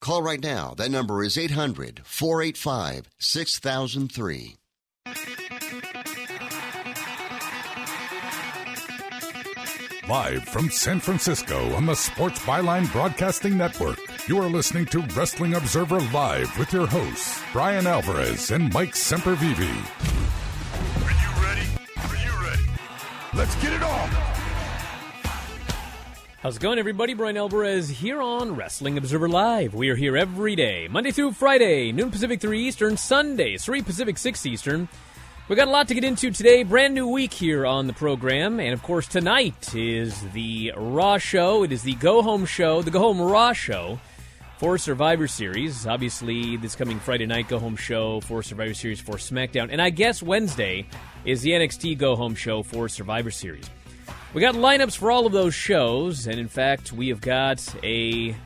Call right now. That number is 800 485 6003. Live from San Francisco on the Sports Byline Broadcasting Network, you are listening to Wrestling Observer Live with your hosts, Bryan Alvarez and Mike Sempervive. Are you ready? Are you ready? Let's get it on! How's it going, everybody? Bryan Alvarez here on Wrestling Observer Live. We are here every day, Monday through Friday, noon Pacific, 3 Eastern, Sunday, 3 Pacific, 6 Eastern. We got a lot to get into today. Brand new week here on the program. And of course, tonight is the Raw show. It is the Go Home show, the Go Home Raw show for Survivor Series. Obviously, this coming Friday night Go Home show for Survivor Series for SmackDown. And I guess Wednesday is the NXT Go Home show for Survivor Series. We got lineups for all of those shows. And in fact, we have got a.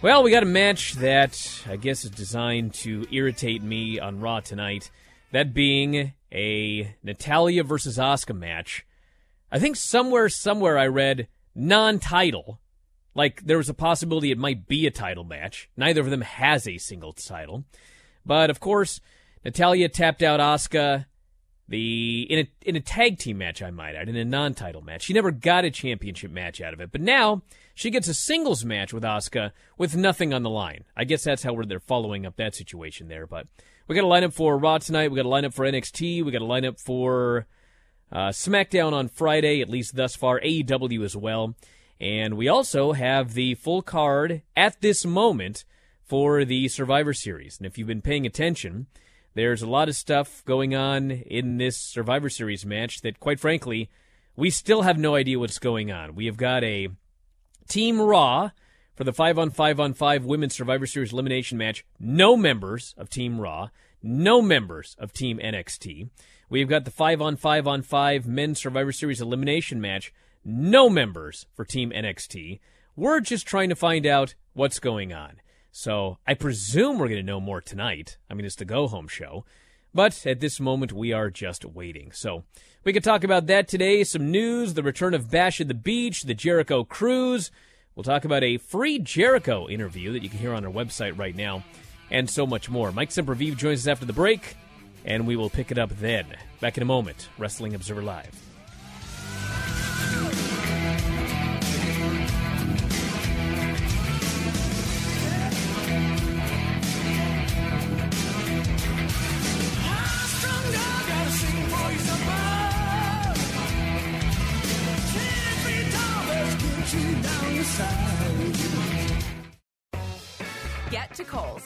Well, we got a match that I guess is designed to irritate me on Raw tonight. That being a Natalya versus Asuka match. I think somewhere, somewhere I read non title. Like there was a possibility it might be a title match. Neither of them has a single title. But of course, Natalya tapped out Asuka the in a in a tag team match, I might add, in a non title match. She never got a championship match out of it. But now she gets a singles match with Asuka with nothing on the line. I guess that's how they're following up that situation there. But we got a lineup for Raw tonight. We got a lineup for NXT. We got a lineup for uh, SmackDown on Friday, at least thus far. AEW as well. And we also have the full card at this moment for the Survivor Series. And if you've been paying attention, there's a lot of stuff going on in this Survivor Series match that, quite frankly, we still have no idea what's going on. We have got a Team Raw for the 5 on 5 on 5 Women's Survivor Series elimination match. No members of Team Raw, no members of Team NXT. We've got the 5 on 5 on 5 Men's Survivor Series elimination match. No members for Team NXT. We're just trying to find out what's going on. So I presume we're going to know more tonight. I mean, it's the go home show. But at this moment, we are just waiting. So we could talk about that today. Some news, the return of Bash at the Beach, the Jericho Cruise. We'll talk about a free Jericho interview that you can hear on our website right now, and so much more. Mike Sempervive joins us after the break, and we will pick it up then. Back in a moment. Wrestling Observer Live.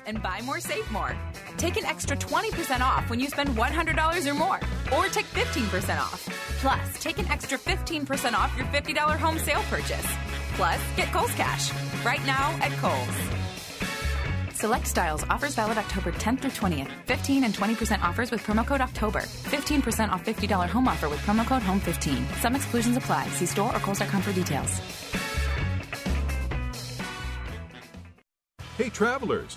And buy more, save more. Take an extra 20% off when you spend $100 or more, or take 15% off. Plus, take an extra 15% off your $50 home sale purchase. Plus, get Kohl's Cash right now at Kohl's. Select styles. Offers valid October 10th through 20th. 15 and 20% offers with promo code October. 15% off $50 home offer with promo code HOME15. Some exclusions apply. See store or Kohl's.com for details. Hey, travelers,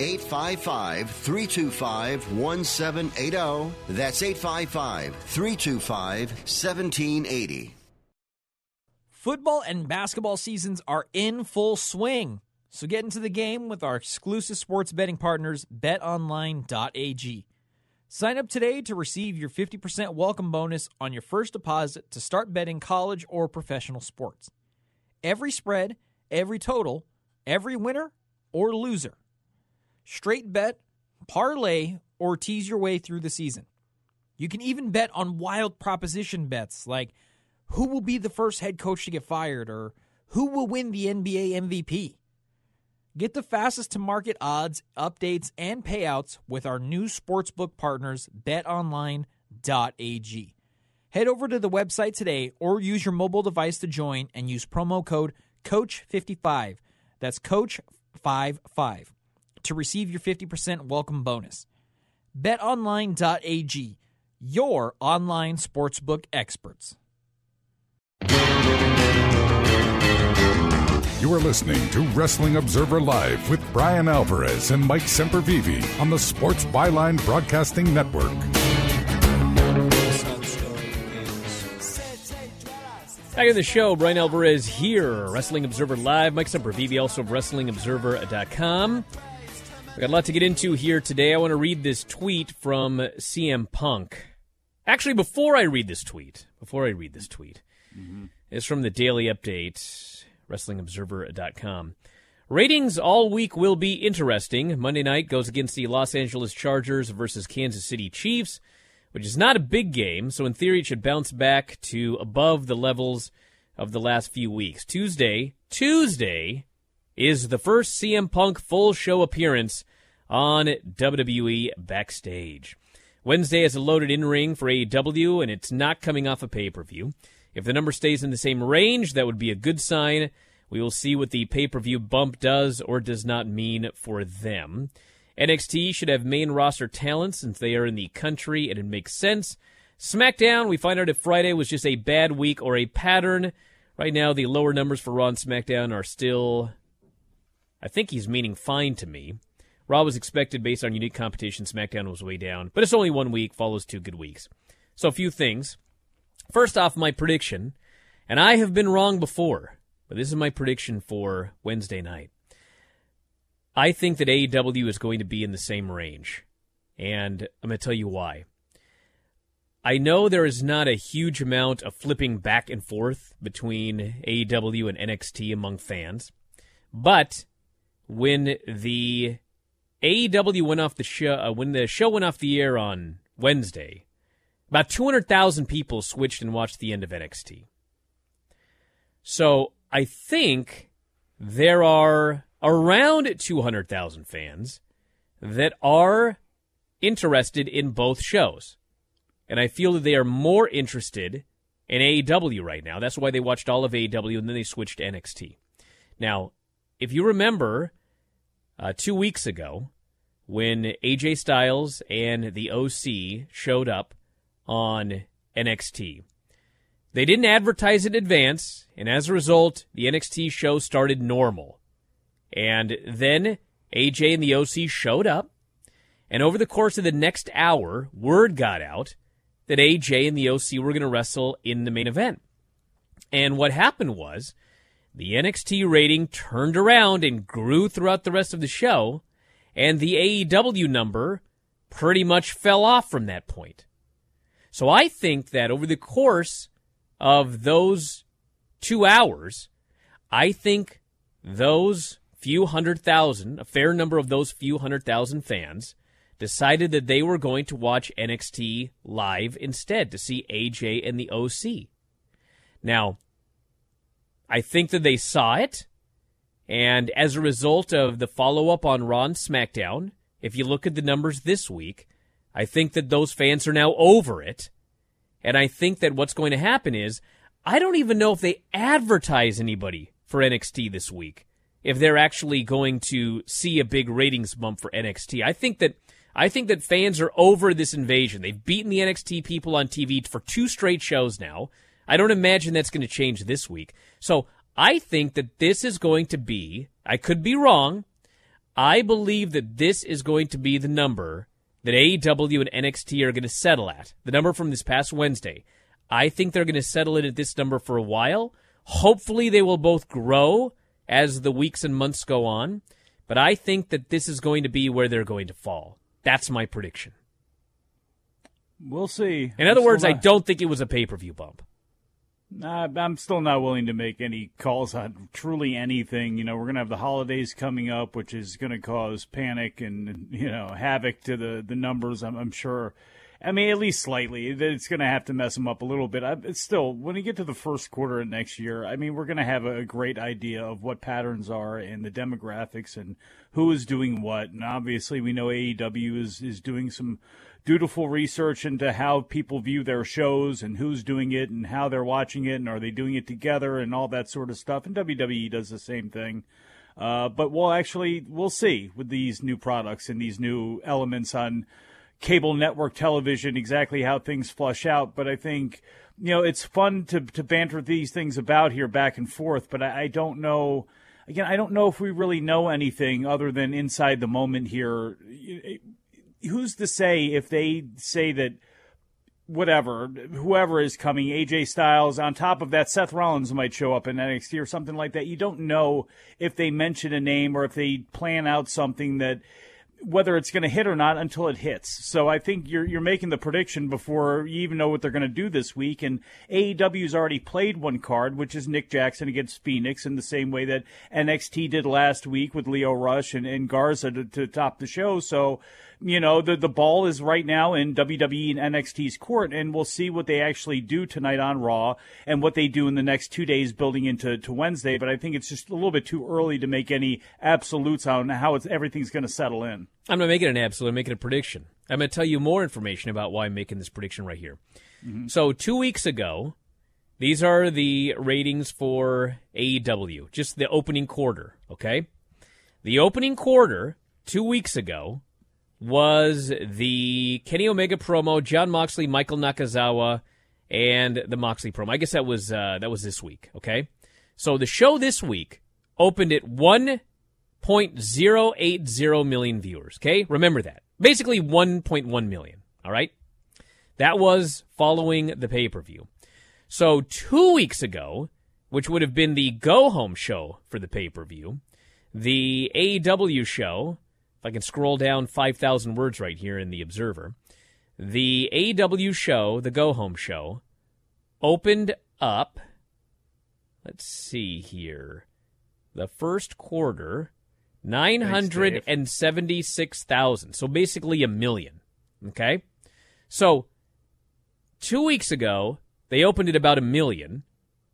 855 325 1780. That's 855 325 1780. Football and basketball seasons are in full swing. So get into the game with our exclusive sports betting partners, betonline.ag. Sign up today to receive your 50% welcome bonus on your first deposit to start betting college or professional sports. Every spread, every total, every winner or loser. Straight bet, parlay, or tease your way through the season. You can even bet on wild proposition bets like who will be the first head coach to get fired or who will win the NBA MVP. Get the fastest to market odds, updates, and payouts with our new sportsbook partners, betonline.ag. Head over to the website today or use your mobile device to join and use promo code COACH55. That's COACH55 to receive your 50% welcome bonus. BetOnline.ag, your online sportsbook experts. You are listening to Wrestling Observer Live with Bryan Alvarez and Mike Sempervive on the Sports Byline Broadcasting Network. Back in the show, Bryan Alvarez here, Wrestling Observer Live. Mike Sempervive, also of WrestlingObserver.com. We got a lot to get into here today. I want to read this tweet from CM Punk. Actually, before I read this tweet, before I read this tweet, mm-hmm. it's from the Daily Update, WrestlingObserver.com. Ratings all week will be interesting. Monday night goes against the Los Angeles Chargers versus Kansas City Chiefs which is not a big game, so in theory it should bounce back to above the levels of the last few weeks. Tuesday, Tuesday is the first CM Punk full show appearance on WWE Backstage. Wednesday is a loaded in ring for AEW, and it's not coming off a pay per view. If the number stays in the same range, that would be a good sign. We will see what the pay per view bump does or does not mean for them. NXT should have main roster talent since they are in the country and it makes sense. SmackDown, we find out if Friday was just a bad week or a pattern. Right now, the lower numbers for Raw and SmackDown are still, I think he's meaning fine to me. Raw was expected based on unique competition. SmackDown was way down, but it's only one week, follows two good weeks. So, a few things. First off, my prediction, and I have been wrong before, but this is my prediction for Wednesday night. I think that AEW is going to be in the same range. And I'm going to tell you why. I know there is not a huge amount of flipping back and forth between AEW and NXT among fans. But when the AEW went off the show, uh, when the show went off the air on Wednesday, about 200,000 people switched and watched the end of NXT. So I think there are around 200,000 fans that are interested in both shows. And I feel that they are more interested in AEW right now. That's why they watched all of AEW and then they switched to NXT. Now, if you remember uh, two weeks ago when AJ Styles and the OC showed up on NXT, they didn't advertise in advance, and as a result, the NXT show started normal. And then AJ and the OC showed up. And over the course of the next hour, word got out that AJ and the OC were going to wrestle in the main event. And what happened was the NXT rating turned around and grew throughout the rest of the show, and the AEW number pretty much fell off from that point. So I think that over the course of those two hours, I think those few hundred thousand, a fair number of those few hundred thousand fans, decided that they were going to watch NXT live instead to see AJ and the OC. Now, I think that they saw it, and as a result of the follow up on Raw and SmackDown, if you look at the numbers this week, I think that those fans are now over it, And I think that what's going to happen is I don't even know if they advertise anybody for NXT this week. If they're actually going to see a big ratings bump for NXT. I think that I think that fans are over this invasion. They've beaten the NXT people on TV for two straight shows now. I don't imagine that's going to change this week. So I think that this is going to be, I could be wrong. I believe that this is going to be the number that AEW and NXT are going to settle at. The number from this past Wednesday. I think they're going to settle it at this number for a while. Hopefully, they will both grow as the weeks and months go on. But I think that this is going to be where they're going to fall. That's my prediction. We'll see. In other words, I don't think it was a pay per view bump. I'm still not willing to make any calls on truly anything. You know, we're going to have the holidays coming up, which is going to cause panic and you know havoc to the the numbers. I'm, I'm sure. I mean, at least slightly. It's going to have to mess them up a little bit. I, it's still, when you get to the first quarter of next year, I mean, we're going to have a great idea of what patterns are and the demographics and who is doing what. And obviously, we know AEW is is doing some dutiful research into how people view their shows and who's doing it and how they're watching it and are they doing it together and all that sort of stuff. And WWE does the same thing. Uh, but we'll actually we'll see with these new products and these new elements on cable network television exactly how things flush out. But I think you know it's fun to to banter these things about here back and forth. But I, I don't know. Again, I don't know if we really know anything other than inside the moment here who's to say if they say that whatever, whoever is coming, AJ Styles, on top of that, Seth Rollins might show up in NXT or something like that. You don't know if they mention a name or if they plan out something that whether it's going to hit or not until it hits. So I think you're you're making the prediction before you even know what they're going to do this week. And AEW's already played one card, which is Nick Jackson against Fenix, in the same way that NXT did last week with Lio Rush and, and Garza to, to top the show. So you know, the the ball is right now in WWE and NXT's court, and we'll see what they actually do tonight on Raw and what they do in the next two days building into to Wednesday. But I think it's just a little bit too early to make any absolutes on how it's, everything's going to settle in. I'm not making an absolute. I'm making a prediction. I'm going to tell you more information about why I'm making this prediction right here. Mm-hmm. So two weeks ago, these are the ratings for AEW, just the opening quarter. Okay, the opening quarter two weeks ago was the Kenny Omega promo, Jon Moxley, Michael Nakazawa, and the Moxley promo. I guess that was uh, that was this week. Okay, so the show this week opened at one point zero eight zero million viewers. Okay, remember that. Basically, one point one million. All right, that was following the pay per view. So two weeks ago, which would have been the go home show for the pay per view, the AEW show if I can scroll down 5,000 words right here in the Observer, the AEW show, the Go Home show, opened up. Let's see here. The first quarter, 976,000. So basically a million. Okay? So, two weeks ago, they opened it about a million.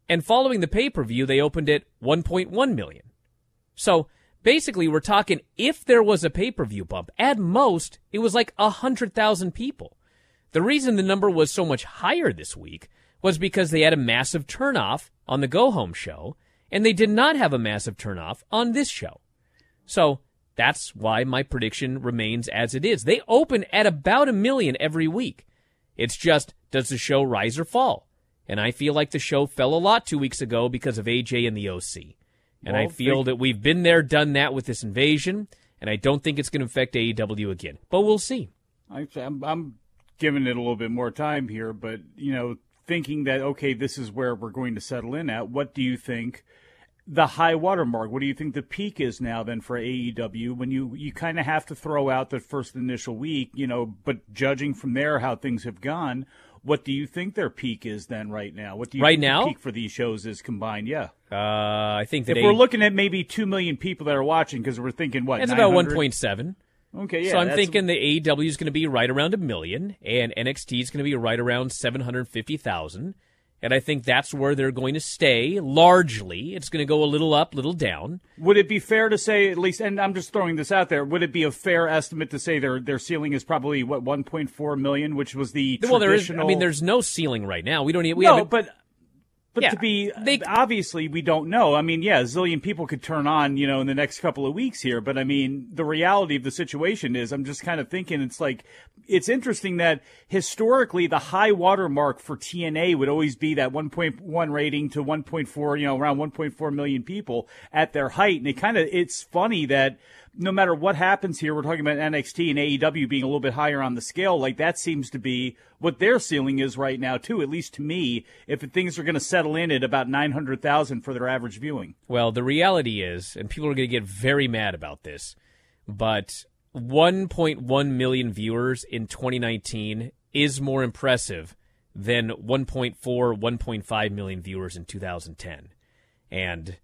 And following the pay per view, they opened it 1.1 million. So, basically we're talking if there was a pay-per-view bump at most it was like a 100,000 people the reason the number was so much higher this week was because they had a massive turnoff on the go home show and they did not have a massive turnoff on this show so that's why my prediction remains as it is they open at about a million every week it's just does the show rise or fall and i feel like the show fell a lot two weeks ago because of aj and the oc and well, I feel that we've been there, done that with this invasion, and I don't think it's going to affect AEW again. But we'll see. I'm, I'm giving it a little bit more time here, but, you know, thinking that, okay, this is where we're going to settle in at, what do you think? The high watermark. What do you think the peak is now then for AEW when you you kind of have to throw out the first initial week, you know, but judging from there how things have gone, what do you think their peak is then right now? What do you right think now? peak for these shows is combined? Yeah. Uh, I think that if we're looking at maybe two million people that are watching because we're thinking what it's about one point seven. Okay, yeah. So I'm thinking the AEW is going to be right around a million, and NXT is going to be right around seven hundred fifty thousand, And I think that's where they're going to stay largely. It's going to go a little up, little down. Would it be fair to say, at least, and I'm just throwing this out there, would it be a fair estimate to say their their ceiling is probably what 1.4 million, which was the well, there is. I mean, there's no ceiling right now. We don't. e- We no, but but Yeah, to be they- uh, obviously we don't know. I mean, yeah, a zillion people could turn on, you know, in the next couple of weeks here. But I mean, the reality of the situation is, I'm just kind of thinking it's like it's interesting that historically the high water mark for TNA would always be that 1.1 rating to 1.4, you know, around 1.4 million people at their height, and it kind of it's funny that no matter what happens here, we're talking about NXT and AEW being a little bit higher on the scale. Like that seems to be what their ceiling is right now, too. At least to me, if things are going to settle in at about nine hundred thousand for their average viewing. Well, the reality is, and people are going to get very mad about this, but 1.1 million viewers in 2019 is more impressive than 1.4, 1.5 million viewers in 2010. And,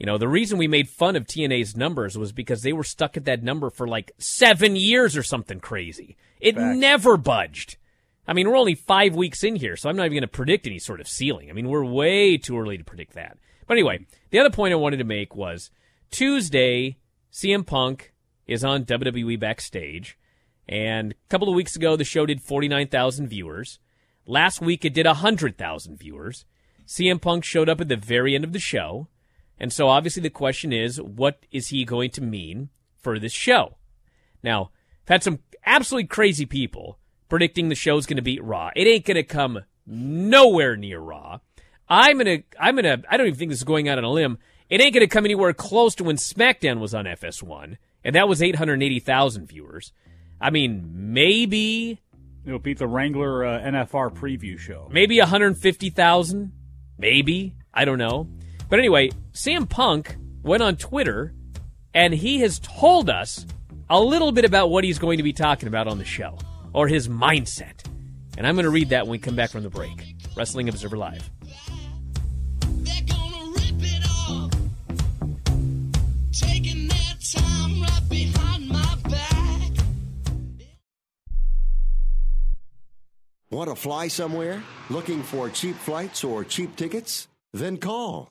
you know, the reason we made fun of TNA's numbers was because they were stuck at that number for like seven years or something crazy. It never budged. I mean, we're only five weeks in here, so I'm not even going to predict any sort of ceiling. I mean, we're way too early to predict that. But anyway, the other point I wanted to make was Tuesday, CM Punk is on WWE Backstage. And a couple of weeks ago, the show did 49,000 viewers. Last week, it did 100,000 viewers. CM Punk showed up at the very end of the show. And so, obviously, the question is what is he going to mean for this show? Now, I've had some absolutely crazy people predicting the show's going to beat Raw. It ain't going to come nowhere near Raw. I'm gonna, I'm gonna, I don't even think this is going out on a limb. It ain't gonna come anywhere close to when SmackDown was on FS1, and that was 880,000 viewers. I mean, maybe, It'll beat the Wrangler uh, NFR preview show. maybe 150,000, maybe I don't know. But anyway, CM Punk went on Twitter, and he has told us a little bit about what he's going to be talking about on the show or his mindset. And I'm going to read that when we come back from the break. Wrestling Observer Live. They're gonna rip it off. Taking their time right behind my back. Want to fly somewhere? Looking for cheap flights or cheap tickets? Then call.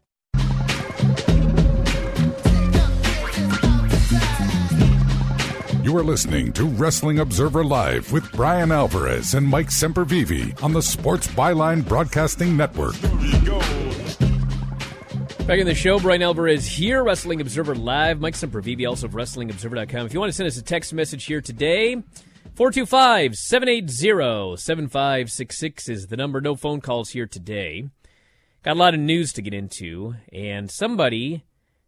You are listening to Wrestling Observer Live with Bryan Alvarez and Mike Sempervive on the Sports Byline Broadcasting Network. Back in the show, Bryan Alvarez here, Wrestling Observer Live. Mike Sempervive, also of WrestlingObserver.com. If you want to send us a text message here today, 425 780 7566 is the number. No phone calls here today. Got a lot of news to get into, and somebody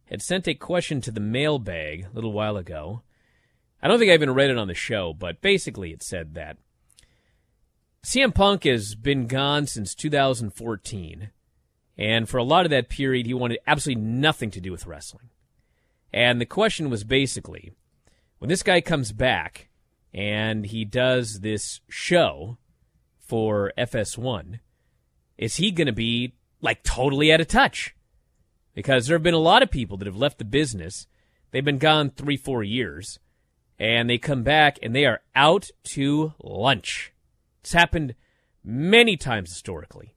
had sent a question to the mailbag a little while ago. I don't think I even read it on the show, but basically it said that CM Punk has been gone since 2014, and for a lot of that period, he wanted absolutely nothing to do with wrestling. And the question was basically when this guy comes back and he does this show for FS1, is he going to be like totally out of touch? Because there have been a lot of people that have left the business. They've been gone three, four years and they come back and they are out to lunch. It's happened many times historically,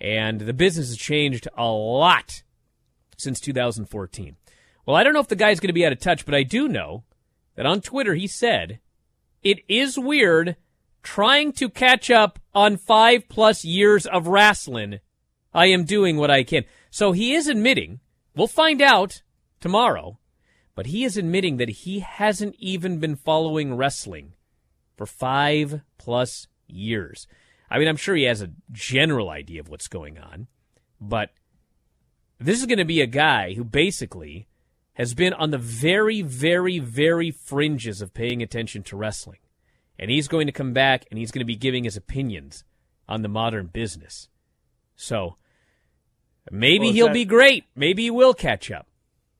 and the business has changed a lot since 2014. Well, I don't know if the guy's going to be out of touch, but I do know that on Twitter he said, It is weird trying to catch up on five plus years of wrestling. I am doing what I can. So he is admitting, we'll find out tomorrow, but he is admitting that he hasn't even been following wrestling for five plus years. I mean, I'm sure he has a general idea of what's going on, but this is going to be a guy who basically has been on the very, very, very fringes of paying attention to wrestling. And he's going to come back and he's going to be giving his opinions on the modern business. So maybe Well, he'll that- be great. Maybe he will catch up.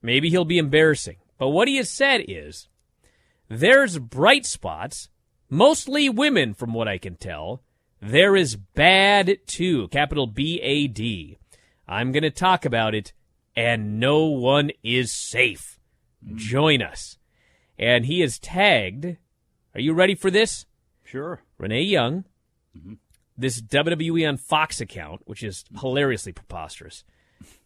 Maybe he'll be embarrassing. But what he has said is there's bright spots, mostly women from what I can tell. There is bad too, capital B A D. I'm going to talk about it, and no one is safe. Join us. And he is tagged. Are you ready for this? Sure. Renee Young, this WWE on Fox account, which is hilariously preposterous,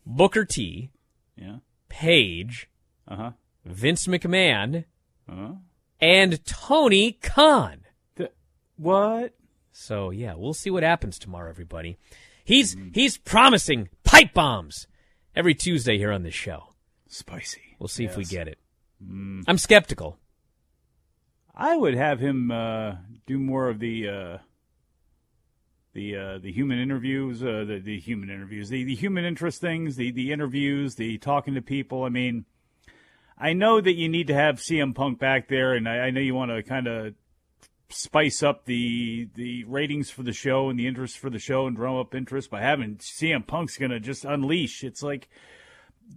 Booker T, Yeah. Paige, Uh huh. Vince McMahon, Uh huh. and Tony Khan. What? So yeah, we'll see what happens tomorrow, everybody. He's he's promising pipe bombs every Tuesday here on this show. Spicy. We'll see if we get it. I'm skeptical. I would have him uh, do more of the uh, the uh, the human interviews, uh, the the human interviews, the, the human interest things, the the interviews, the talking to people. I mean, I know that you need to have CM Punk back there, and I, I know you want to kind of spice up the the ratings for the show and the interest for the show and drum up interest by having CM Punk's going to just unleash. It's like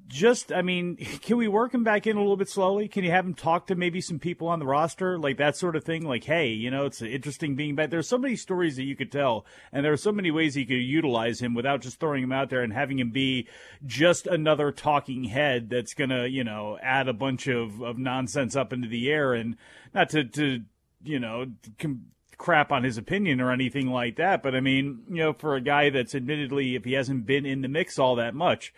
just I mean, can we work him back in a little bit slowly? Can you have him talk to maybe some people on the roster, like that sort of thing? Like, hey, you know, it's interesting being back. There's so many stories that you could tell, and there are so many ways you could utilize him without just throwing him out there and having him be just another talking head that's gonna, you know, add a bunch of, of nonsense up into the air and not to to you know. Com- crap on his opinion or anything like that but i mean you know for a guy that's admittedly if he hasn't been in the mix all that much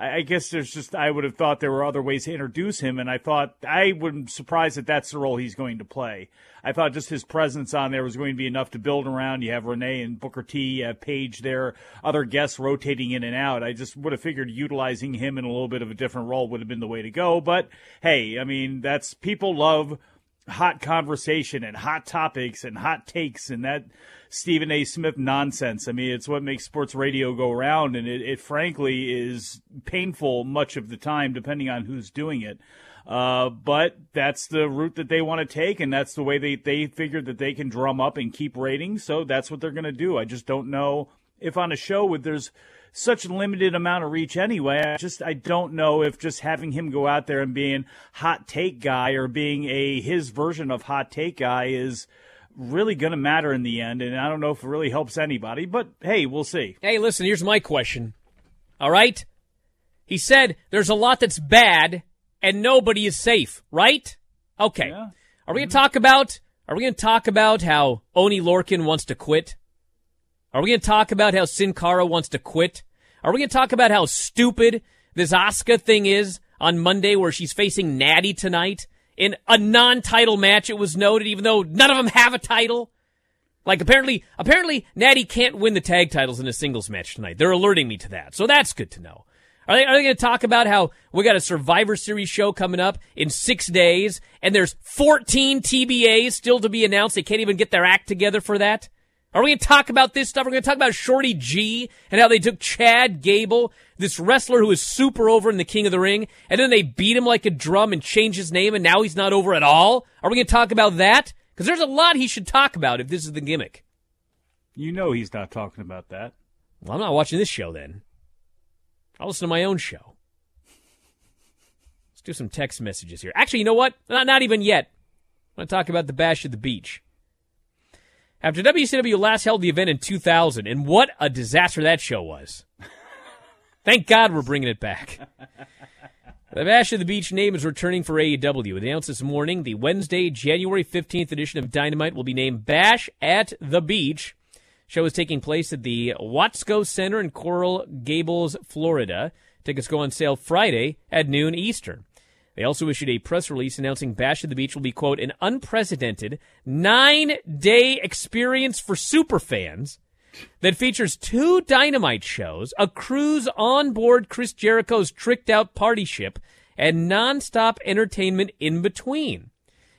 I guess there's just I would have thought there were other ways to introduce him, and I thought I wouldn't surprised that that's the role he's going to play. I thought just his presence on there was going to be enough to build around. You have Renee and Booker T, you have Paige there, other guests rotating in and out. I just would have figured utilizing him in a little bit of a different role would have been the way to go. But hey, I mean that's people love hot conversation and hot topics and hot takes and that Stephen A. Smith nonsense. I mean, it's what makes sports radio go around, and it, it frankly is painful much of the time, depending on who's doing it. Uh, but that's the route that they want to take, and that's the way they, they figured that they can drum up and keep ratings. So that's what they're going to do. I just don't know if on a show with there's such limited amount of reach anyway. I just I don't know if just having him go out there and being hot take guy or being a his version of hot take guy is really going to matter in the end. And I don't know if it really helps anybody. But hey, we'll see. Hey, listen, here's my question. All right? He said there's a lot that's bad and nobody is safe, right? Okay. Yeah. Are we going to mm-hmm. talk about are we going to talk about how Oney Lorcan wants to quit? Are we going to talk about how Sin Cara wants to quit? Are we going to talk about how stupid this Asuka thing is on Monday where she's facing Natty tonight in a non-title match it was noted even though none of them have a title? Like apparently apparently Natty can't win the tag titles in a singles match tonight. They're alerting me to that. So that's good to know. Are they, are they going to talk about how we got a Survivor Series show coming up in six days and there's 14 TBAs still to be announced? They can't even get their act together for that? Are we going to talk about this stuff? We're going to talk about Shorty G and how they took Chad Gable, this wrestler who is super over in the King of the Ring, and then they beat him like a drum and changed his name and now he's not over at all? Are we going to talk about that? Because there's a lot he should talk about if this is the gimmick. You know he's not talking about that. Well, I'm not watching this show then. I'll listen to my own show. Let's do some text messages here. Actually, you know what? Not, not even yet. I want to talk about the Bash at the Beach. After WCW last held the event in 2000, and what a disaster that show was. Thank God we're bringing it back. The Bash of the Beach name is returning for AEW. It announced this morning the Wednesday, January 15th edition of Dynamite will be named Bash at the Beach. Show is taking place at the Watsco Center in Coral Gables, Florida. Tickets go on sale Friday at noon Eastern. They also issued a press release announcing Bash at the Beach will be, quote, an unprecedented nine day experience for superfans that features two dynamite shows, a cruise on board Chris Jericho's tricked out party ship, and nonstop entertainment in between.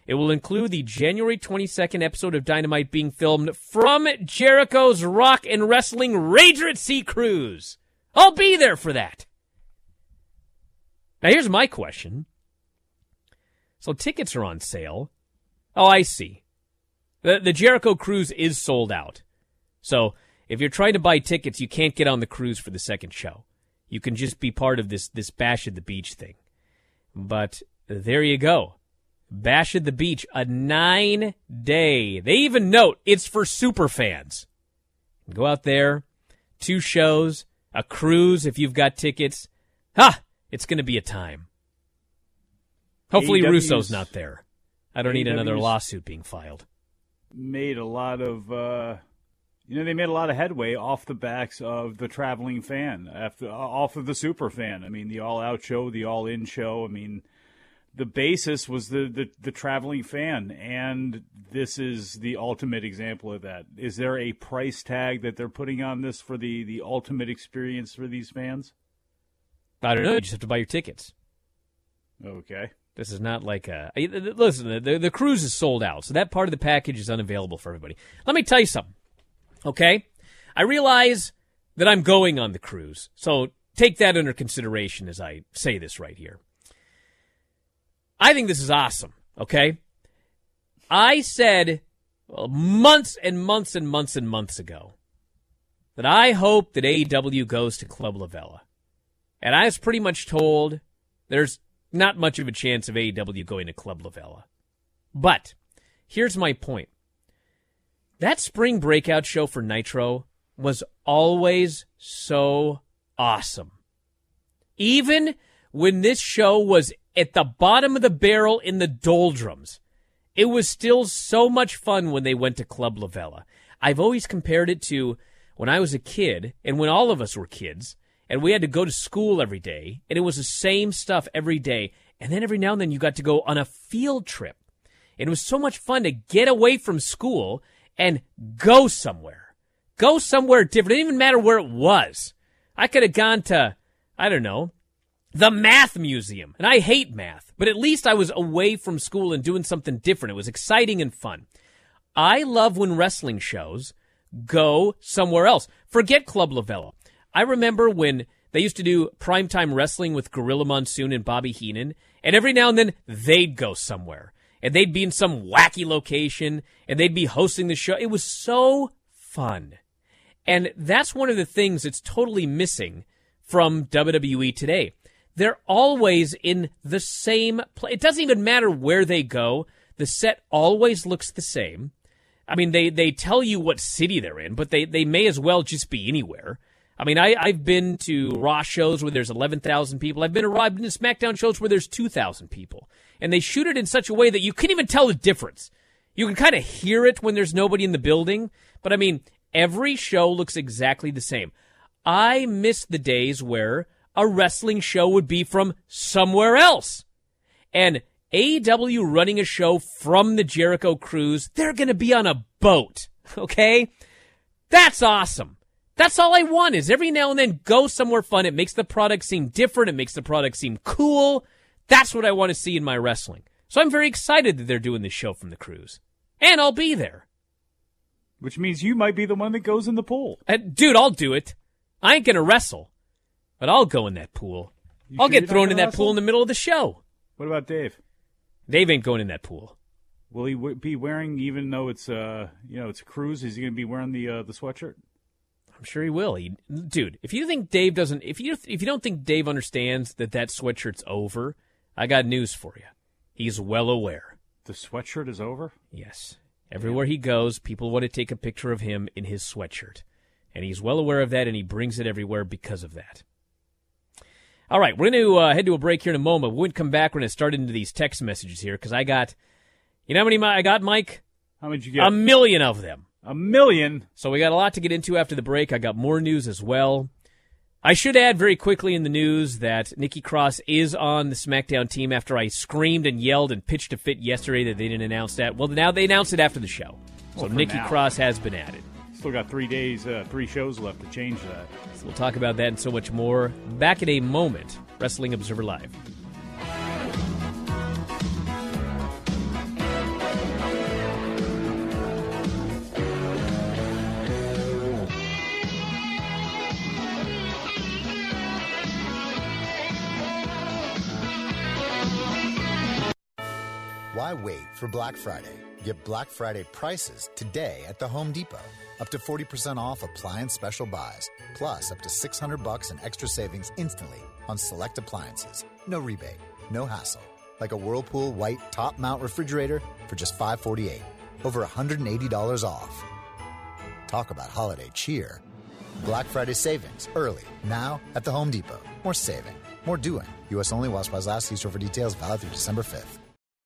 It will include the January 22nd episode of Dynamite being filmed from Jericho's Rock and Wrestling Rager at Sea cruise. I'll be there for that. Now, here's my question. So, tickets are on sale. Oh, I see. The, the Jericho cruise is sold out. So, if you're trying to buy tickets, you can't get on the cruise for the second show. You can just be part of this, this Bash at the Beach thing. But there you go. Bash at the Beach, a nine day. They even note it's for super fans. Go out there, two shows, a cruise if you've got tickets. Ha! It's going to be a time. Hopefully, AEW's Russo's not there. I don't need another lawsuit being filed. Made a lot of, uh, you know, they made a lot of headway off the backs of the traveling fan, after, uh, off of the super fan. I mean, the all out show, the all in show. I mean, the basis was the, the, the traveling fan, and this is the ultimate example of that. Is there a price tag that they're putting on this for the, the ultimate experience for these fans? I don't know. You just have to buy your tickets. Okay. This is not like a listen. The, the cruise is sold out, so that part of the package is unavailable for everybody. Let me tell you something. Okay, I realize that I'm going on the cruise, so take that under consideration as I say this right here. I think this is awesome. Okay, I said well, months and months and months and months ago that I hope that AEW goes to Club LaVela. And I was pretty much told there's not much of a chance of AEW going to Club LaVela. But here's my point. That spring breakout show for Nitro was always so awesome. Even when this show was at the bottom of the barrel in the doldrums, it was still so much fun when they went to Club LaVela. I've always compared it to when I was a kid and when all of us were kids and we had to go to school every day and it was the same stuff every day. And then every now and then you got to go on a field trip. And it was so much fun to get away from school and go somewhere. Go somewhere different. It didn't even matter where it was. I could have gone to, I don't know, the math museum. And I hate math, but at least I was away from school and doing something different. It was exciting and fun. I love when wrestling shows go somewhere else. Forget Club LaVela. I remember when they used to do primetime wrestling with Gorilla Monsoon and Bobby Heenan, and every now and then they'd go somewhere. And they'd be in some wacky location, and they'd be hosting the show. It was so fun. And that's one of the things that's totally missing from WWE today. They're always in the same place. It doesn't even matter where they go. The set always looks the same. I mean, they, they tell you what city they're in, but they, they may as well just be anywhere. I mean, I, I've been to Raw shows where there's 11,000 people. I've been, to, I've been to SmackDown shows where there's 2,000 people. And they shoot it in such a way that you can't even tell the difference. You can kind of hear it when there's nobody in the building. But I mean, every show looks exactly the same. I miss the days where a wrestling show would be from somewhere else. And AEW running a show from the Jericho Cruise, they're going to be on a boat. Okay? That's awesome. That's all I want is every now and then go somewhere fun. It makes the product seem different. It makes the product seem cool. That's what I want to see in my wrestling. So I'm very excited that they're doing this show from the cruise. And I'll be there. Which means you might be the one that goes in the pool. Uh, dude, I'll do it. I ain't going to wrestle, but I'll go in that pool. You I'll sure get thrown in that pool in the middle of the show. What about Dave? Dave ain't going in that pool. Will he w- be wearing, even though it's uh, you know, it's a cruise? Is he going to be wearing the uh, the sweatshirt? I'm sure he will. He, dude, if you think Dave doesn't, if you if you don't think Dave understands that that sweatshirt's over, I got news for you. He's well aware. The sweatshirt is over. Yes. Everywhere he goes, people want to take a picture of him in his sweatshirt. And he's well aware of that, and he brings it everywhere because of that. All right, we're going to uh, head to a break here in a moment. When we come back, we're going to start into these text messages here because I got, you know how many I got, Mike? How many did you get? A million of them. A million. So we got a lot to get into after the break. I got more news as well. I should add very quickly in the news that Nikki Cross is on the SmackDown team after I screamed and yelled and pitched a fit yesterday that they didn't announce that. Well, now they announced it after the show. So Well, Nikki now. Cross has been added. Still got three days, uh, three shows left to change that. So we'll talk about that and so much more back in a moment. Wrestling Observer Live. Why wait for Black Friday? Get Black Friday prices today at the Home Depot. Up to 40% off appliance special buys, plus up to 600 bucks in extra savings instantly on select appliances. No rebate, no hassle. Like a Whirlpool white top mount refrigerator for just 548. Over $180 off. Talk about holiday cheer. Black Friday savings early now at the Home Depot. More saving, more doing. U.S. only while supplies last. See store for details. Valid through December 5th.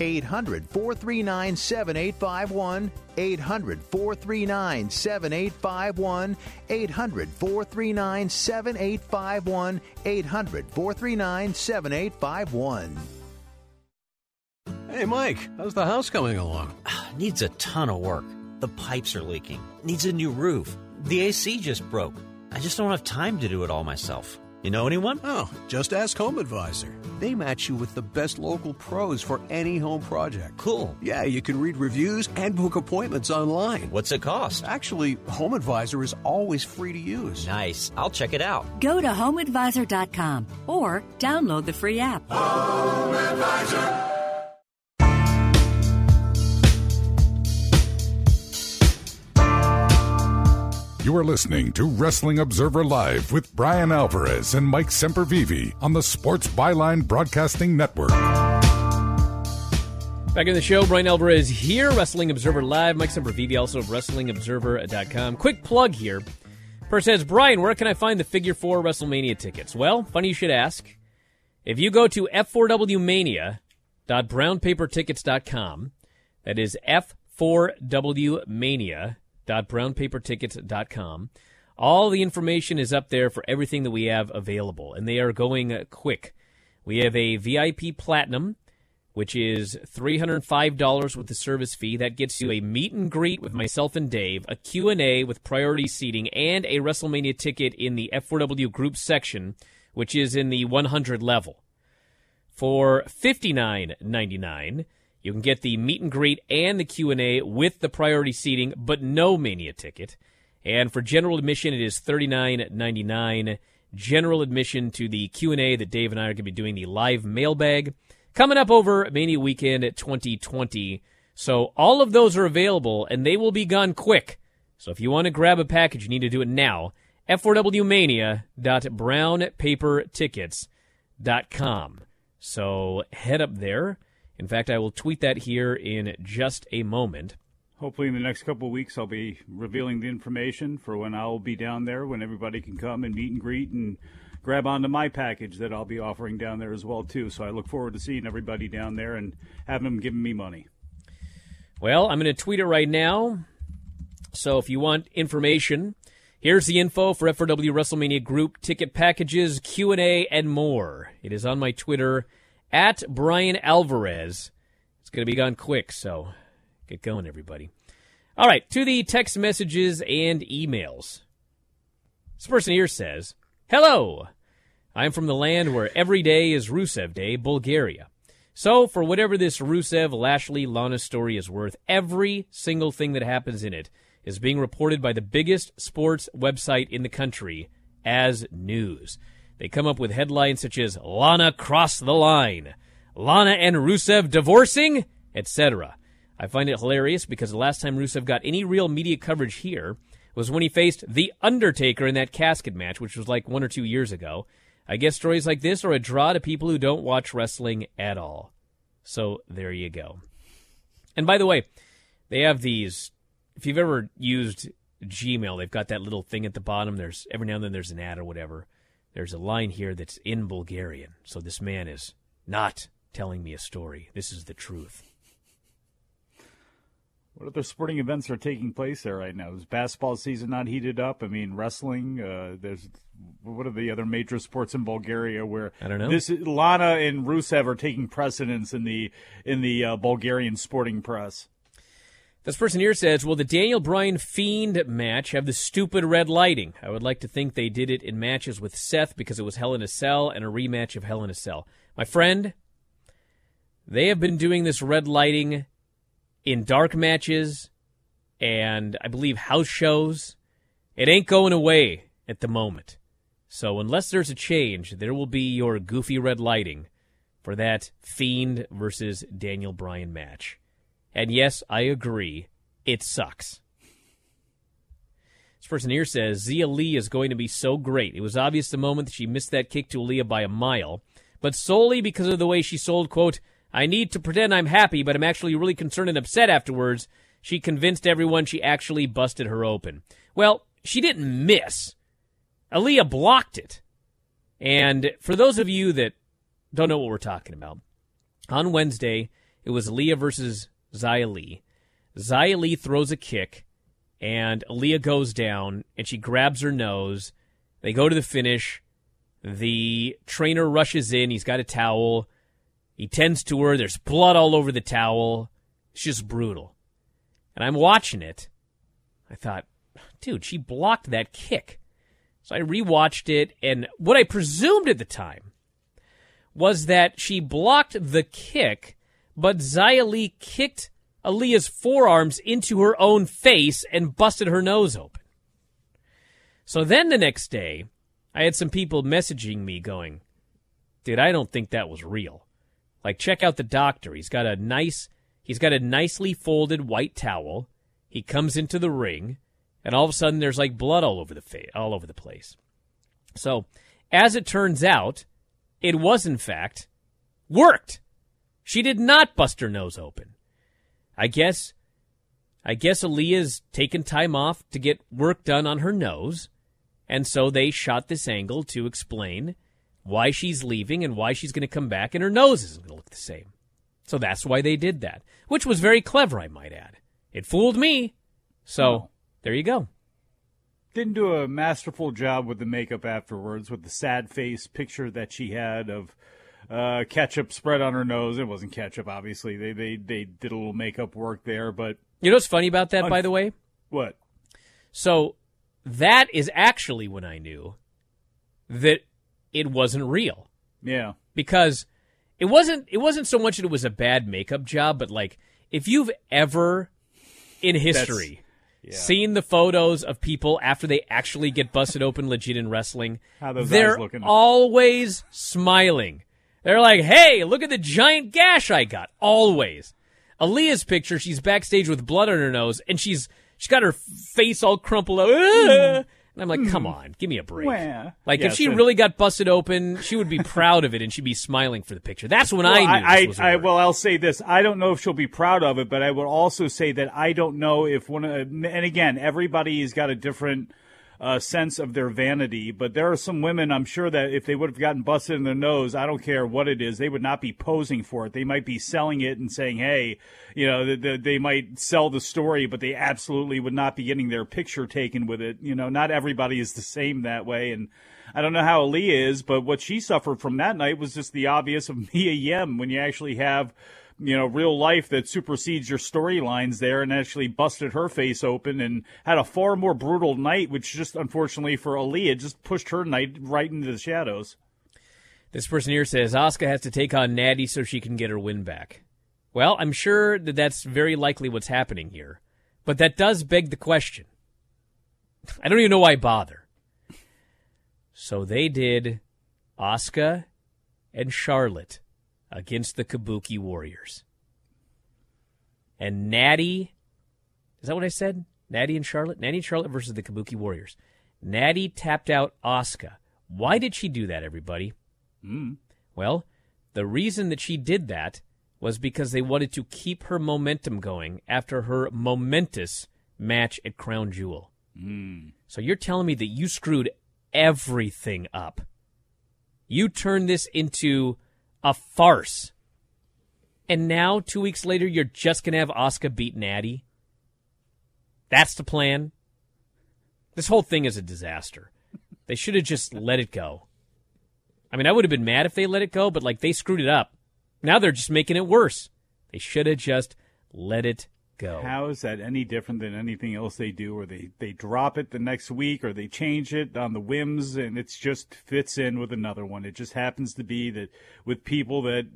800 439 7851. 800 439 7851. 800 439 7851. 800 439 7851. Hey, Mike, how's the house coming along? Needs a ton of work. The pipes are leaking. Needs a new roof. The AC just broke. I just don't have time to do it all myself. You know anyone? Oh, just ask Home Advisor. They match you with the best local pros for any home project. Cool. Yeah, you can read reviews and book appointments online. What's it cost? Actually, Home Advisor is always free to use. Nice. I'll check it out. Go to homeadvisor.com or download the free app. Home Advisor. You are listening to Wrestling Observer Live with Bryan Alvarez and Mike Sempervive on the Sports Byline Broadcasting Network. Back in the show, Bryan Alvarez here, Wrestling Observer Live. Mike Sempervive, also of WrestlingObserver.com. Quick plug here. Person says, Bryan, where can I find the Figure 4 WrestleMania tickets? Well, funny you should ask. If you go to f4wmania.brownpapertickets.com, that is f4wmania www.brownpapertickets.com. All the information is up there for everything that we have available, and they are going uh, quick. We have a VIP Platinum, which is $305 with the service fee. That gets you a meet and greet with myself and Dave, a Q&A with priority seating, and a WrestleMania ticket in the F4W group section, which is in the 100 level. For $59.99, you can get the meet and greet and the Q&A with the priority seating, but no Mania ticket. And for general admission, it is $39.99. General admission to the Q&A that Dave and I are going to be doing the live mailbag coming up over Mania weekend at 2020. So all of those are available, and they will be gone quick. So if you want to grab a package, you need to do it now. F4WMania.brownpapertickets.com. So head up there. In fact, I will tweet that here in just a moment. Hopefully, in the next couple of weeks, I'll be revealing the information for when I'll be down there, when everybody can come and meet and greet and grab onto my package that I'll be offering down there as well too. So I look forward to seeing everybody down there and having them giving me money. Well, I'm going to tweet it right now. So if you want information, here's the info for F4W WrestleMania group ticket packages, Q&A, and more. It is on my Twitter at Bryan Alvarez. It's going to be gone quick, so get going, everybody. All right, to the text messages and emails. This person here says, Hello! I'm from the land where every day is Rusev Day, Bulgaria. So, for whatever this Rusev Lashley Lana story is worth, every single thing that happens in it is being reported by the biggest sports website in the country as news. They come up with headlines such as Lana crossed the line, Lana and Rusev divorcing, etc. I find it hilarious because the last time Rusev got any real media coverage here was when he faced The Undertaker in that casket match, which was like one or two years ago. I guess stories like this are a draw to people who don't watch wrestling at all. So there you go. And by the way, they have these. If you've ever used Gmail, they've got that little thing at the bottom. There's every now and then there's an ad or whatever. There's a line here that's in Bulgarian. So this man is not telling me a story. This is the truth. What other sporting events are taking place there right now? Is basketball season not heated up? I mean, wrestling. Uh, there's what are the other major sports in Bulgaria where I don't know. This Lana and Rusev are taking precedence in the in the uh, Bulgarian sporting press. This person here says, Will the Daniel Bryan Fiend match have the stupid red lighting? I would like to think they did it in matches with Seth because it was Hell in a Cell and a rematch of Hell in a Cell. My friend, they have been doing this red lighting in dark matches and I believe house shows. It ain't going away at the moment. So unless there's a change, there will be your goofy red lighting for that Fiend versus Daniel Bryan match. And yes, I agree, it sucks. This person here says Xia Li is going to be so great. It was obvious the moment that she missed that kick to Aliyah by a mile, but solely because of the way she sold, quote, I need to pretend I'm happy, but I'm actually really concerned and upset afterwards. She convinced everyone she actually busted her open. Well, she didn't miss. Aliyah blocked it. And for those of you that don't know what we're talking about, on Wednesday, it was Aliyah versus Xia Li throws a kick, and Aliyah goes down, and she grabs her nose. They go to the finish. The trainer rushes in. He's got a towel. He tends to her. There's blood all over the towel. It's just brutal. and I'm watching it. I thought, dude, she blocked that kick. So I rewatched it, and what I presumed at the time was that she blocked the kick, but Xia Li kicked Aliyah's forearms into her own face and busted her nose open. So then the next day, I had some people messaging me going, dude, I don't think that was real. Like, check out the doctor. He's got a nice, he's got a nicely folded white towel. He comes into the ring, and all of a sudden there's like blood all over the face, all over the place. So, as it turns out, it was in fact worked. She did not bust her nose open. I guess, I guess Aliyah's taken time off to get work done on her nose, and so they shot this angle to explain why she's leaving and why she's going to come back, and her nose isn't going to look the same. So that's why they did that, which was very clever, I might add. It fooled me. So Oh. there you go. Didn't do a masterful job with the makeup afterwards, with the sad face picture that she had of uh, ketchup spread on her nose. It wasn't ketchup, obviously. They they they did a little makeup work there, but You know what's funny about that, Unf- by the way? what? So that is actually when I knew that it wasn't real. Yeah. Because it wasn't it wasn't so much that it was a bad makeup job, but like if you've ever in history seen the photos of people after they actually get busted open legit in wrestling, How those they're always smiling. They're like, "Hey, look at the giant gash I got." Always. Aliyah's picture, she's backstage with blood on her nose, and she's she's got her face all crumpled up. "Ah!" And I'm like, "Come on, give me a break." Like if she and- really got busted open, she would be proud of it and she'd be smiling for the picture. That's when I Well, knew I, was a I, work. well, I'll say this: I don't know if she'll be proud of it, but I would also say that I don't know if one. Of, and again, everybody's got a different uh, sense of their vanity. But there are some women, I'm sure that if they would have gotten busted in their nose, I don't care what it is, they would not be posing for it. They might be selling it and saying, "Hey, you know," the, the, they might sell the story, but they absolutely would not be getting their picture taken with it. You know, not everybody is the same that way, and. I don't know how Aliyah is, but what she suffered from that night was just the obvious of Mia Yim when you actually have, you know, real life that supersedes your storylines there and actually busted her face open and had a far more brutal night, which just unfortunately for Aliyah just pushed her night right into the shadows. This person here says Asuka has to take on Natty so she can get her win back. Well, I'm sure that that's very likely what's happening here, but that does beg the question. I don't even know why bother. So they did Asuka and Charlotte against the Kabuki Warriors. And Natty, is that what I said? Natty and Charlotte? Natty and Charlotte versus the Kabuki Warriors. Natty tapped out Asuka. Why did she do that, everybody? Mm. Well, the reason that she did that was because they wanted to keep her momentum going after her momentous match at Crown Jewel. Mm. So you're telling me that you screwed everything up. You turned this into a farce. And now, two weeks later, you're just going to have Asuka beat Natty? That's the plan? This whole thing is a disaster. They should have just let it go. I mean, I would have been mad if they let it go, but like they screwed it up. Now they're just making it worse. They should have just let it go. How is that any different than anything else they do, or they, they drop it the next week, or they change it on the whims, and it just fits in with another one? It just happens to be that with people that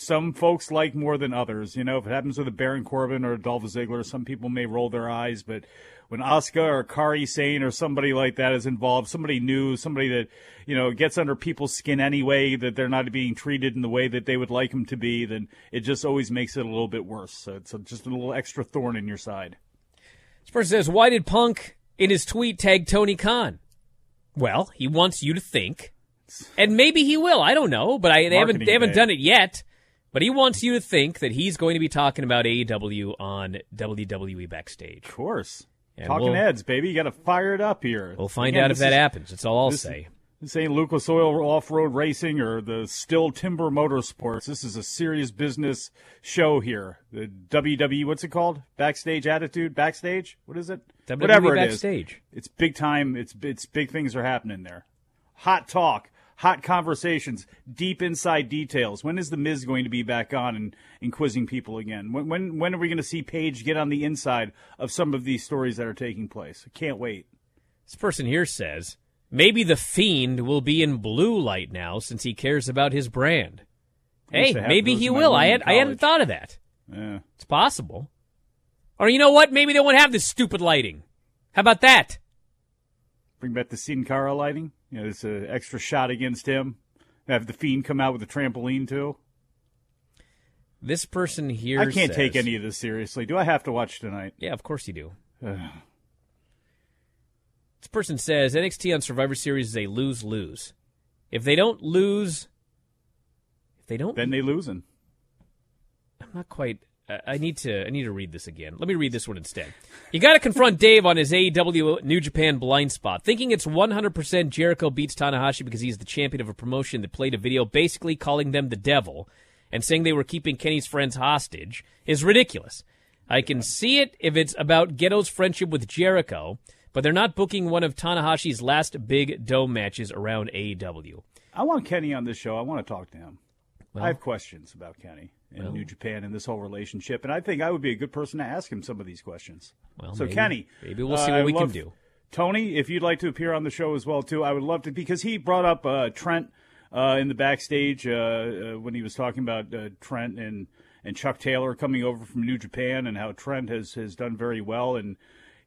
some folks like more than others. You know, if it happens with a Baron Corbin or a Dolph Ziggler, some people may roll their eyes, but when Asuka or Kairi Sane or somebody like that is involved, somebody new, somebody that, you know, gets under people's skin anyway, that they're not being treated in the way that they would like them to be, then it just always makes it a little bit worse. So it's just a little extra thorn in your side. This person says, Why did Punk in his tweet tag Tony Khan? Well, he wants you to think, and maybe he will. I don't know, but I, they haven't they haven't day. done it yet. But he wants you to think that he's going to be talking about AEW on WWE backstage. Of course. And Talking we'll- heads, baby. You got to fire it up here. We'll find Again, out if that is- happens. That's all I'll this- say. This ain't Lucas Oil Off Road Racing or the Stihl Timber Motorsports. This is a serious business show here. The WWE, what's it called? Backstage Attitude? Backstage? What is it? WWE Whatever it is. It's big time. It's it's big things are happening there. Hot talk. Hot conversations, deep inside details. When is the Miz going to be back on and, and quizzing people again? When when when are we going to see Paige get on the inside of some of these stories that are taking place? I can't wait. This person here says maybe the Fiend will be in blue light now since he cares about his brand. Hey, maybe he will. I had I hadn't thought of that. Yeah. It's possible. Or you know what? Maybe they won't have this stupid lighting. How about that? Bring back the Sin Cara lighting. You know, it's an extra shot against him. Have the Fiend come out with a trampoline too. This person here I can't take any of this seriously. Do I have to watch tonight? Yeah, of course you do. This person says NXT on Survivor Series is a lose lose. If they don't lose, if they don't, then they losing. I'm not quite. I- need to. I need to read this again. Let me read this one instead. You got to confront Dave on his AEW New Japan blind spot, thinking it's 100% Jericho beats Tanahashi because he's the champion of a promotion that played a video basically calling them the devil and saying they were keeping Kenny's friends hostage is ridiculous. I can see it if it's about Gedo's friendship with Jericho, but they're not booking one of Tanahashi's last big dome matches around AEW. I want Kenny on this show. I want to talk to him. Well- I have questions about Kenny and Well- New Japan and this whole relationship, and I think I would be a good person to ask him some of these questions. Well, so maybe- Kenny, maybe we'll see uh, what I we can do. Tony, if you'd like to appear on the show as well too, I would love to because he brought up uh, Trent uh, in the backstage uh, uh, when he was talking about uh, Trent and and Chuck Taylor coming over from New Japan and how Trent has has done very well and.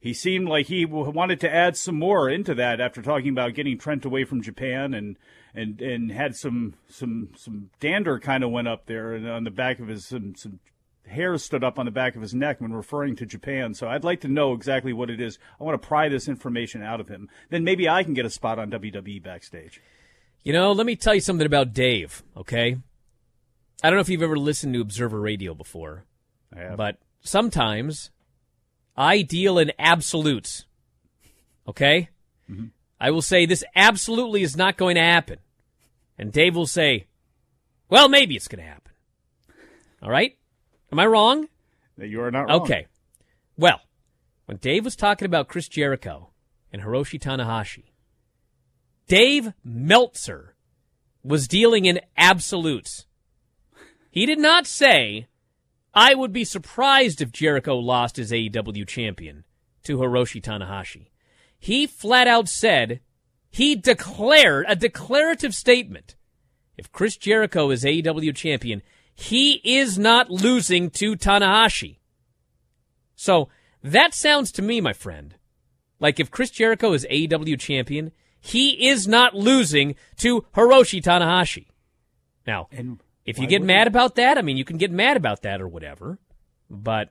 He seemed like he wanted to add some more into that after talking about getting Trent away from Japan and and and had some some some dander kind of went up there and on the back of his some some hair stood up on the back of his neck when referring to Japan. So I'd like to know exactly what it is. I want to pry this information out of him. Then maybe I can get a spot on WWE backstage. You know, let me tell you something about Dave, okay? I don't know if you've ever listened to Observer Radio before, I have. but sometimes I deal in absolutes, okay? Mm-hmm. I will say this absolutely is not going to happen. And Dave will say, well, maybe it's going to happen. All right? Am I wrong? You are not wrong. Okay. Well, when Dave was talking about Chris Jericho and Hiroshi Tanahashi, Dave Meltzer was dealing in absolutes. He did not say, I would be surprised if Jericho lost his AEW champion to Hiroshi Tanahashi. He flat out said, he declared a declarative statement. If Chris Jericho is AEW champion, he is not losing to Tanahashi. So that sounds to me, my friend, like if Chris Jericho is AEW champion, he is not losing to Hiroshi Tanahashi. Now, if you why get mad about that, I mean, you can get mad about that or whatever, but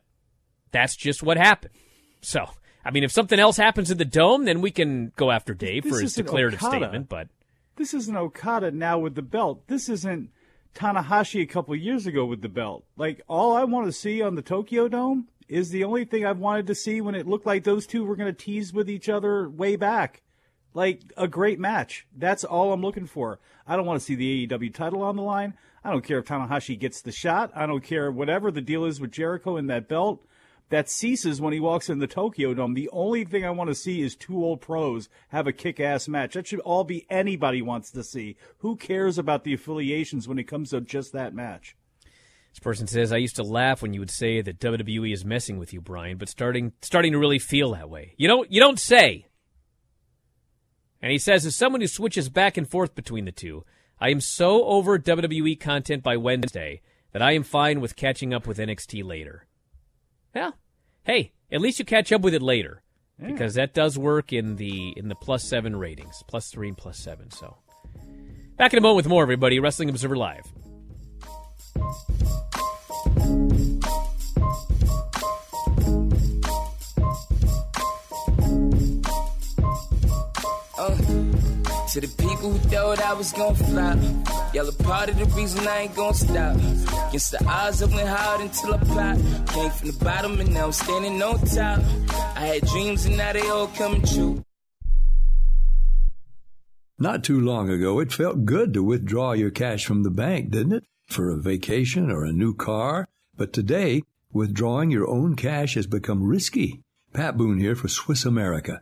that's just what happened. So, I mean, if something else happens in the dome, then we can go after Dave This for his declarative Okada. statement, but This isn't Okada now with the belt. This isn't Tanahashi a couple years ago with the belt. Like all I want to see on the Tokyo Dome is the only thing I've wanted to see when it looked like those two were going to tease with each other way back. Like a great match. That's all I'm looking for. I don't want to see the AEW title on the line. I don't care if Tanahashi gets the shot. I don't care whatever the deal is with Jericho and that belt. That ceases when he walks in the Tokyo Dome. The only thing I want to see is two old pros have a kick ass match. That should all be anybody wants to see. Who cares about the affiliations when it comes to just that match? This person says, "I used to laugh when you would say that WWE is messing with you, Bryan, but starting starting to really feel that way. You don't you don't say." And he says, "As someone who switches back and forth between the two, I am so over WWE content by Wednesday that I am fine with catching up with NXT later." Yeah. Hey, at least you catch up with it later because that does work in the in the plus seven ratings, plus three and plus seven. So, back in a moment with more. Everybody, Wrestling Observer Live. To the people who thought I was gonna flop, y'all a part of the reason I ain't gonna stop. Against the odds, I went hard until I popped. Came from the bottom and now I'm standing on top. I had dreams and now they all coming true. Not too long ago, it felt good to withdraw your cash from the bank, didn't it? For a vacation or a new car. But today, withdrawing your own cash has become risky. Pat Boone here for Swiss America.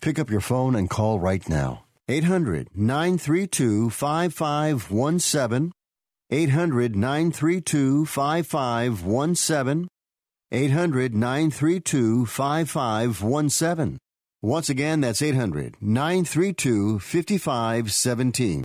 Pick up your phone and call right now. 800 932 5517. 800 932 5517. 800 932 5517. Once again, that's 800 932 5517.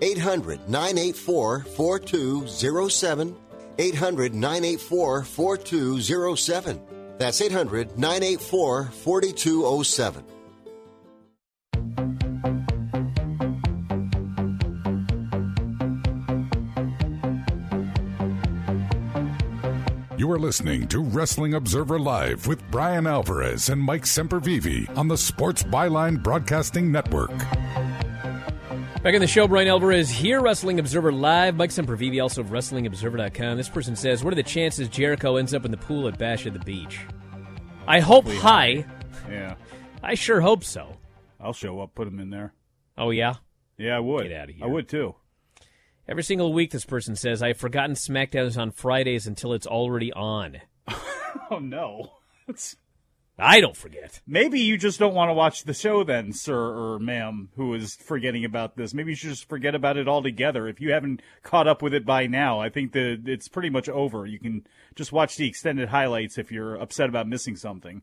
800 984 4207. 800 984 4207. That's 800 984 4207. You are listening to Wrestling Observer Live with Bryan Alvarez and Mike Sempervive on the Sports Byline Broadcasting Network. Back in the show, Bryan Alvarez here, Wrestling Observer Live. Mike Sempervive, also of WrestlingObserver.com. This person says, What are the chances Jericho ends up in the pool at Bash at the Beach? I hope Hopefully high. Yeah. I sure hope so. I'll show up, put him in there. Oh, yeah? Yeah, I would. Get out of here. I would too. Every single week, this person says, I've forgotten SmackDown is on Fridays until it's already on. Oh no. It's- I don't forget. Maybe you just don't want to watch the show then, sir or ma'am, who is forgetting about this. Maybe you should just forget about it altogether. If you haven't caught up with it by now, I think that it's pretty much over. You can just watch the extended highlights if you're upset about missing something.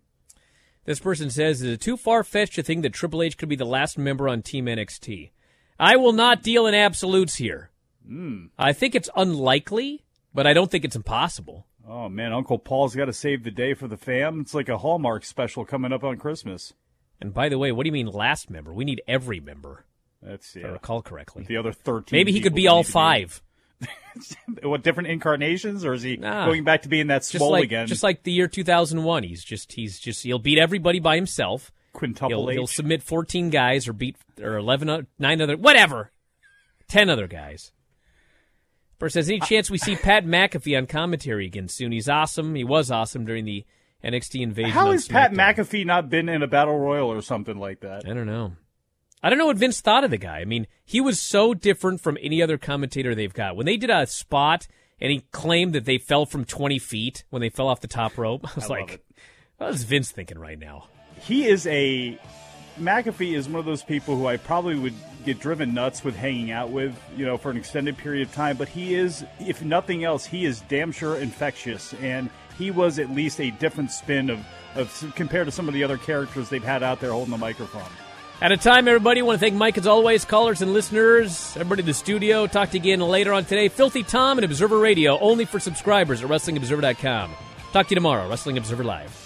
This person says, Is it too far fetched to think that Triple H could be the last member on Team NXT? I will not deal in absolutes here. Mm. I think it's unlikely, but I don't think it's impossible. Oh man, Uncle Paul's got to save the day for the fam. It's like a Hallmark special coming up on Christmas. And by the way, what do you mean last member? We need every member. That's If I recall correctly. The other thirteen. Maybe he could be all five. what different incarnations, or is he Nah. going back to being that Just swole like again? just like the year 2001. He's just he's just he'll beat everybody by himself. Quintuple He'll, he'll submit 14 guys or beat or 11 o- nine other whatever. 10 other guys. First says any uh, chance we see Pat McAfee on commentary again soon? He's awesome. He was awesome during the NXT invasion. How has Pat McAfee not been in a battle royal or something like that? I don't know. I don't know what Vince thought of the guy. I mean, he was so different from any other commentator they've got. When they did a spot and he claimed that they fell from 20 feet when they fell off the top rope, I was I like, what is Vince thinking right now? He is a McAfee is one of those people who I probably would get driven nuts with hanging out with, you know, for an extended period of time. But he is, if nothing else, he is damn sure infectious, and he was at least a different spin of, of compared to some of the other characters they've had out there holding the microphone. At a time, everybody, want to thank Mike as always, callers and listeners, everybody in the studio. Talk to you again later on today. Filthy Tom and Observer Radio, only for subscribers at WrestlingObserver.com. Talk to you tomorrow, Wrestling Observer Live.